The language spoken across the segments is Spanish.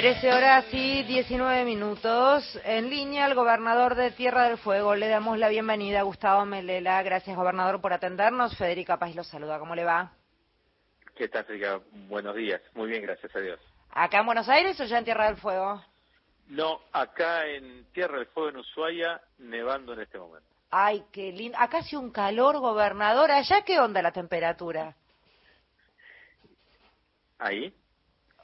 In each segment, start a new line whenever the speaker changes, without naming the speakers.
13 horas y 19 minutos. En línea, el gobernador de Tierra del Fuego. Le damos la bienvenida a Gustavo Melela. Gracias, gobernador, por atendernos. Federica Paz lo saluda. ¿Cómo le va?
¿Qué tal, Federica? Buenos días. Muy bien, gracias a Dios.
¿Acá en Buenos Aires o ya en Tierra del Fuego?
No, acá en Tierra del Fuego, en Ushuaia, nevando en este momento.
Ay, qué lindo. Acá hace un calor, gobernador. ¿Allá qué onda la temperatura?
¿Ahí?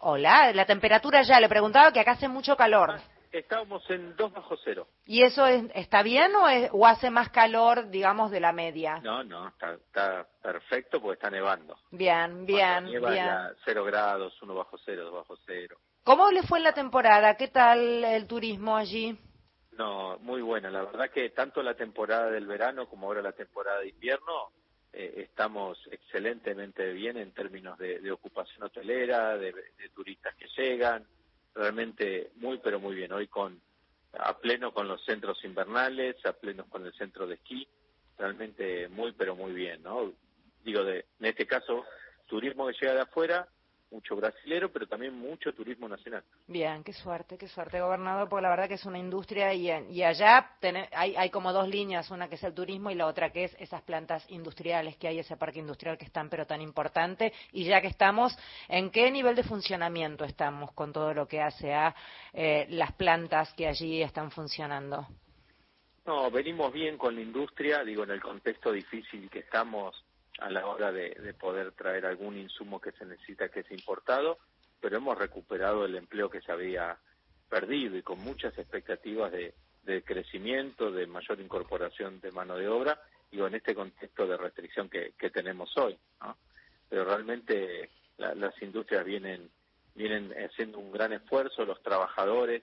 Hola, la temperatura ya, le preguntaba que acá hace mucho calor.
Ah, estábamos en 2 bajo cero.
¿Y eso está bien o, hace más calor, digamos, de la media?
No, no, está, perfecto porque está nevando.
Bien, bien,
nieva
bien.
Ya cero grados, uno bajo cero, dos bajo cero.
¿Cómo le fue en la temporada? ¿Qué tal el turismo allí?
No, muy buena. La verdad que tanto la temporada del verano como ahora la temporada de invierno eh, estamos excelentemente bien en términos de, ocupación hotelera, de, turistas que llegan, realmente muy pero muy bien. Hoy con a pleno con los centros invernales, a pleno con el centro de esquí, realmente muy pero muy bien, ¿no? Digo, de, en este caso, turismo que llega de afuera, mucho brasilero, pero también mucho turismo nacional.
Bien, qué suerte, qué suerte, gobernador, porque la verdad que es una industria y, y allá hay, hay como dos líneas, una que es el turismo y la otra que es esas plantas industriales que hay, ese parque industrial que es tan pero tan importante. Y ya que estamos, ¿en qué nivel de funcionamiento estamos con todo lo que hace a eh, las plantas que allí están funcionando?
No, venimos bien con la industria, digo, en el contexto difícil que estamos a la hora de, poder traer algún insumo que se necesita que es importado, pero hemos recuperado el empleo que se había perdido y con muchas expectativas de, crecimiento, de mayor incorporación de mano de obra, digo, en este contexto de restricción que, tenemos hoy. Pero realmente las industrias vienen, vienen haciendo un gran esfuerzo, los trabajadores,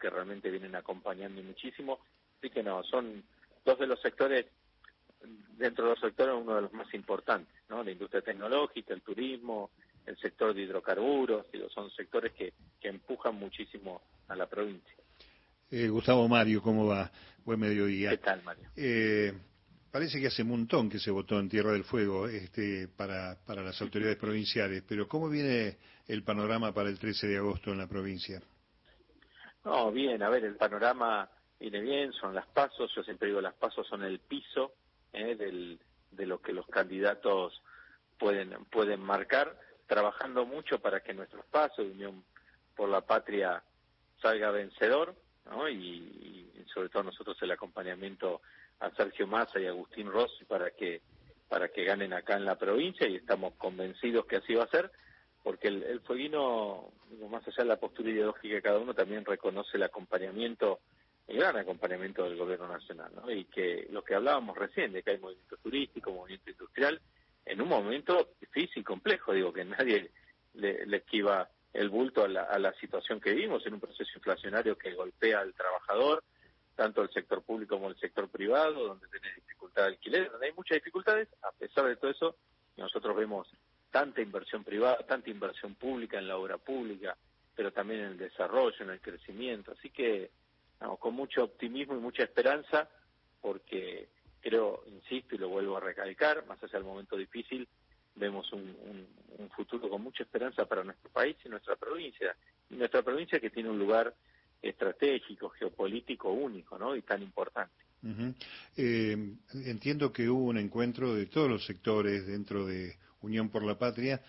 que realmente vienen acompañando muchísimo. Así que no, son dos de los sectores dentro de los sectores uno de los más importantes, ¿no? La industria tecnológica, el turismo, el sector de hidrocarburos, son sectores que, que empujan muchísimo a la provincia.
Eh, Gustavo Mario, ¿cómo va? Buen mediodía.
¿Qué tal, Mario?
Eh, parece que hace un montón que se votó en Tierra del Fuego este, para, para las autoridades provinciales, pero ¿cómo viene el panorama para el 13 de agosto en la provincia?
No, bien, a ver, el panorama viene bien, son las pasos, yo siempre digo las pasos son el piso ¿eh? del, de lo que los candidatos pueden, pueden marcar, trabajando mucho para que nuestro espacio de Unión por la Patria salga vencedor, ¿no? y, sobre todo nosotros el acompañamiento a Sergio Massa y Agustín Rossi para que para que ganen acá en la provincia y estamos convencidos que así va a ser porque el, el fueguino más allá de la postura ideológica de cada uno también reconoce el acompañamiento el gran acompañamiento del gobierno nacional, ¿no? Y que lo que hablábamos recién, de que hay movimiento turístico, movimiento industrial, en un momento difícil, complejo, digo, que nadie le, esquiva el bulto a la, situación que vivimos, en un proceso inflacionario que golpea al trabajador, tanto el sector público como el sector privado, donde tiene dificultad de alquiler, donde hay muchas dificultades, a pesar de todo eso, nosotros vemos tanta inversión privada, tanta inversión pública en la obra pública, pero también en el desarrollo, en el crecimiento. Así que con mucho optimismo y mucha esperanza, porque creo, insisto y lo vuelvo a recalcar, más allá del momento difícil, vemos un, futuro con mucha esperanza para nuestro país y nuestra provincia. Y nuestra provincia que tiene un lugar estratégico, geopolítico único, ¿no? Y tan importante.
Eh, entiendo que hubo un encuentro de todos los sectores dentro de Unión por la Patria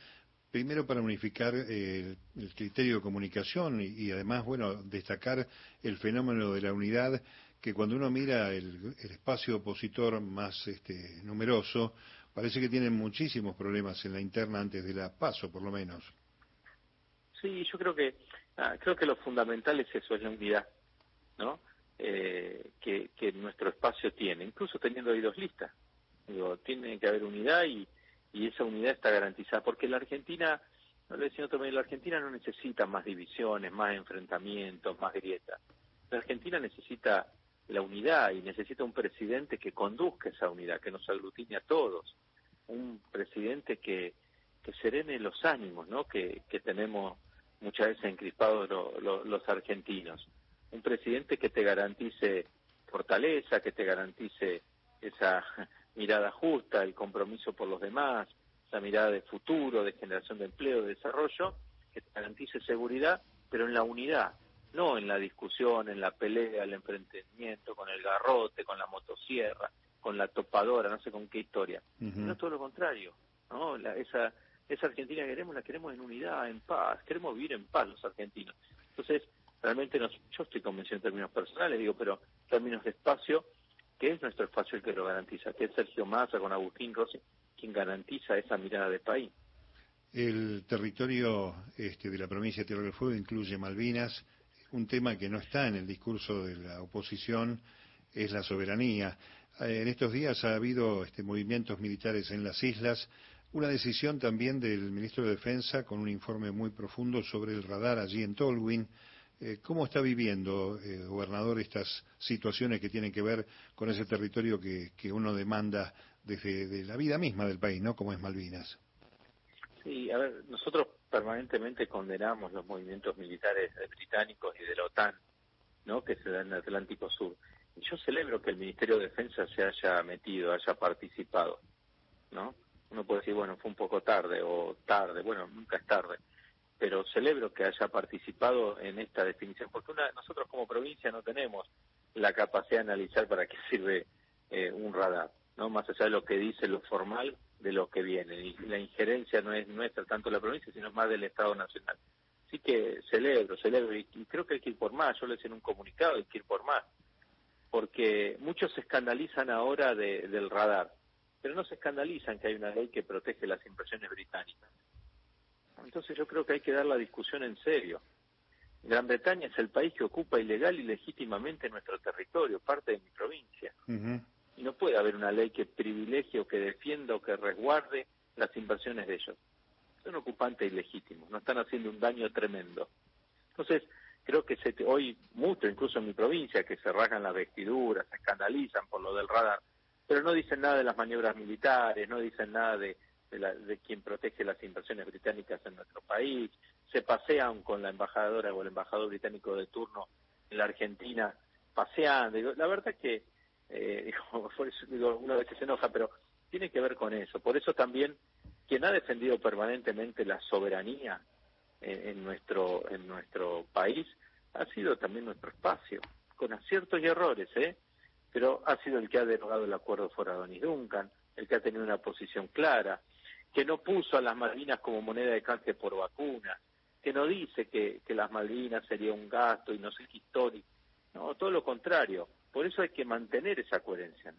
primero para unificar eh, el criterio de comunicación y, además, bueno, destacar el fenómeno de la unidad, que cuando uno mira el, espacio opositor más este, numeroso, parece que tienen muchísimos problemas en la interna antes de la paso, por lo menos.
Sí, yo creo que ah, creo que lo fundamental es eso, es la unidad, ¿no? Eh, que, que nuestro espacio tiene, incluso teniendo ahí dos listas. Digo, tiene que haber unidad y y esa unidad está garantizada, porque la Argentina, no lo decía otro medio, la Argentina no necesita más divisiones, más enfrentamientos, más grietas. La Argentina necesita la unidad y necesita un presidente que conduzca esa unidad, que nos aglutine a todos, un presidente que, que serene los ánimos, ¿no? Que, que tenemos muchas veces encrispados los argentinos. Un presidente que te garantice fortaleza, que te garantice esa mirada justa, el compromiso por los demás, esa mirada de futuro, de generación de empleo, de desarrollo, que garantice seguridad pero en la unidad, no en la discusión, en la pelea, el enfrentamiento, con el garrote, con la motosierra, con la topadora, no sé con qué historia. No todo lo contrario, ¿no? esa, esa Argentina que queremos, la queremos en unidad, en paz, queremos vivir en paz los argentinos. Entonces, realmente yo estoy convencido en términos personales, digo, pero en términos de espacio, que es nuestro espacio el que lo garantiza, que es Sergio Massa con Agustín Rossi quien garantiza esa mirada de país.
El territorio este, de la provincia de Tierra del Fuego incluye Malvinas, un tema que no está en el discurso de la oposición es la soberanía. Eh, en estos días ha habido este, movimientos militares en las islas, una decisión también del ministro de Defensa con un informe muy profundo sobre el radar allí en Tolwyn. Eh, ¿Cómo está viviendo, eh, gobernador, estas situaciones que tienen que ver con ese territorio que, uno demanda desde la vida misma del país, ¿no? Como es Malvinas.
Sí, a ver, nosotros permanentemente condenamos los movimientos militares británicos y de la OTAN, ¿no? Que se dan en el Atlántico Sur. Y yo celebro que el Ministerio de Defensa se haya metido, haya participado, ¿no? Uno puede decir, bueno, fue un poco tarde o tarde, bueno, nunca es tarde pero celebro que haya participado en esta definición, porque nosotros como provincia no tenemos la capacidad de analizar para qué sirve eh, un radar, no más allá de lo que dice lo formal de lo que viene. Y la injerencia no es nuestra tanto la provincia, sino más del Estado Nacional. Así que celebro, celebro, y, creo que hay que ir por más, yo le hice en un comunicado, hay que ir por más, porque muchos se escandalizan ahora del radar, pero no se escandalizan que hay una ley que protege las impresiones británicas. Entonces yo creo que hay que dar la discusión en serio. Gran Bretaña es el país que ocupa ilegal y legítimamente nuestro territorio, parte de mi provincia. Y no puede haber una ley que privilegie o que defienda o que resguarde las inversiones de ellos. Son ocupantes ilegítimos, nos están haciendo un daño tremendo. Entonces, creo que se, hoy mucho, incluso en mi provincia, que se rasgan las vestiduras, se escandalizan por lo del radar, pero no dicen nada de las maniobras militares, no dicen nada de de, quien protege las inversiones británicas en nuestro país, se pasean con la embajadora o el embajador británico de turno en la Argentina, paseando. La verdad que, eh, digo, una vez que se enoja, pero tiene que ver con eso. Por eso también quien ha defendido permanentemente la soberanía en, nuestro en nuestro país ha sido también nuestro espacio, con aciertos y errores, ¿eh? Pero ha sido el que ha derogado el acuerdo Foradonis Duncan, el que ha tenido una posición clara, que no puso a las Malvinas como moneda de canje por vacunas, que no dice que, las Malvinas sería un gasto y no sé qué histórico. No, todo lo contrario. Por eso hay que mantener esa coherencia.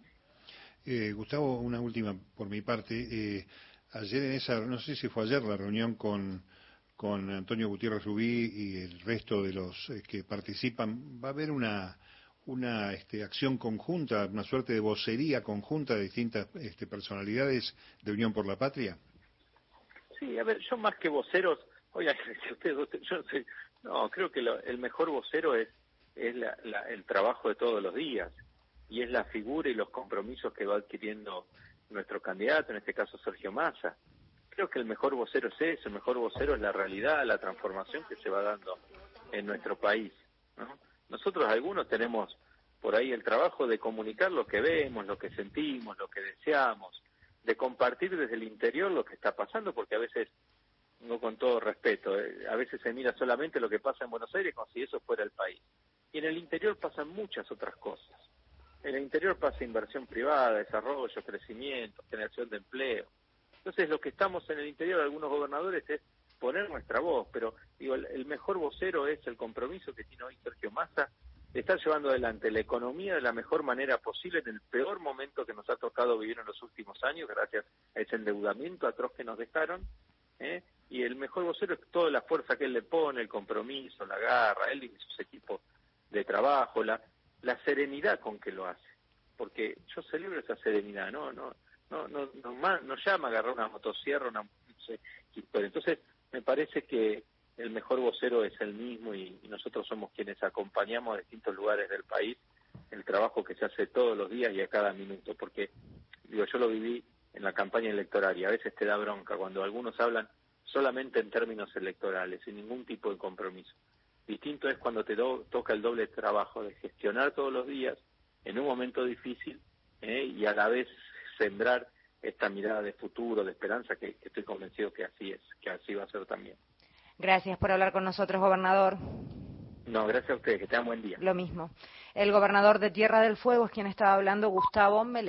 Eh, Gustavo, una última por mi parte. Eh, ayer en esa, no sé si fue ayer la reunión con, con Antonio Gutiérrez Rubí y el resto de los eh, que participan, va a haber una, una este, acción conjunta, una suerte de vocería conjunta de distintas este, personalidades de Unión por la Patria?
Sí, a ver, yo más que voceros, oiga, usted, yo no, creo que el mejor vocero es, es el trabajo de todos los días y es la figura y los compromisos que va adquiriendo nuestro candidato, en este caso Sergio Massa. Creo que el mejor vocero es eso, el mejor vocero es la realidad, la transformación que se va dando en nuestro país. ¿no? Nosotros algunos tenemos por ahí el trabajo de comunicar lo que vemos, lo que sentimos, lo que deseamos, de compartir desde el interior lo que está pasando, porque a veces, no con todo respeto, eh, a veces se mira solamente lo que pasa en Buenos Aires como si eso fuera el país. Y en el interior pasan muchas otras cosas. En el interior pasa inversión privada, desarrollo, crecimiento, generación de empleo. Entonces, lo que estamos en el interior, algunos gobernadores, es poner nuestra voz, pero digo, el, mejor vocero es el compromiso que tiene hoy Sergio Massa de estar llevando adelante la economía de la mejor manera posible en el peor momento que nos ha tocado vivir en los últimos años, gracias a ese endeudamiento atroz que nos dejaron, ¿eh? y el mejor vocero es toda la fuerza que él le pone, el compromiso, la garra, él y sus equipos de trabajo, la, la serenidad con que lo hace, porque yo celebro esa serenidad, no, no, no, no, no, no llama a agarrar una motosierra, una, no sé, entonces me parece que el mejor vocero es el mismo y, nosotros somos quienes acompañamos a distintos lugares del país el trabajo que se hace todos los días y a cada minuto, porque digo, yo lo viví en la campaña electoral y a veces te da bronca cuando algunos hablan solamente en términos electorales, sin ningún tipo de compromiso. Distinto es cuando te toca el doble trabajo de gestionar todos los días en un momento difícil ¿eh? y a la vez sembrar esta mirada de futuro, de esperanza, que, estoy convencido que así es, que así va a ser también.
Gracias por hablar con nosotros, gobernador.
No, gracias a ustedes, que tengan buen día.
Lo mismo. El gobernador de Tierra del Fuego es quien estaba hablando, Gustavo Mele.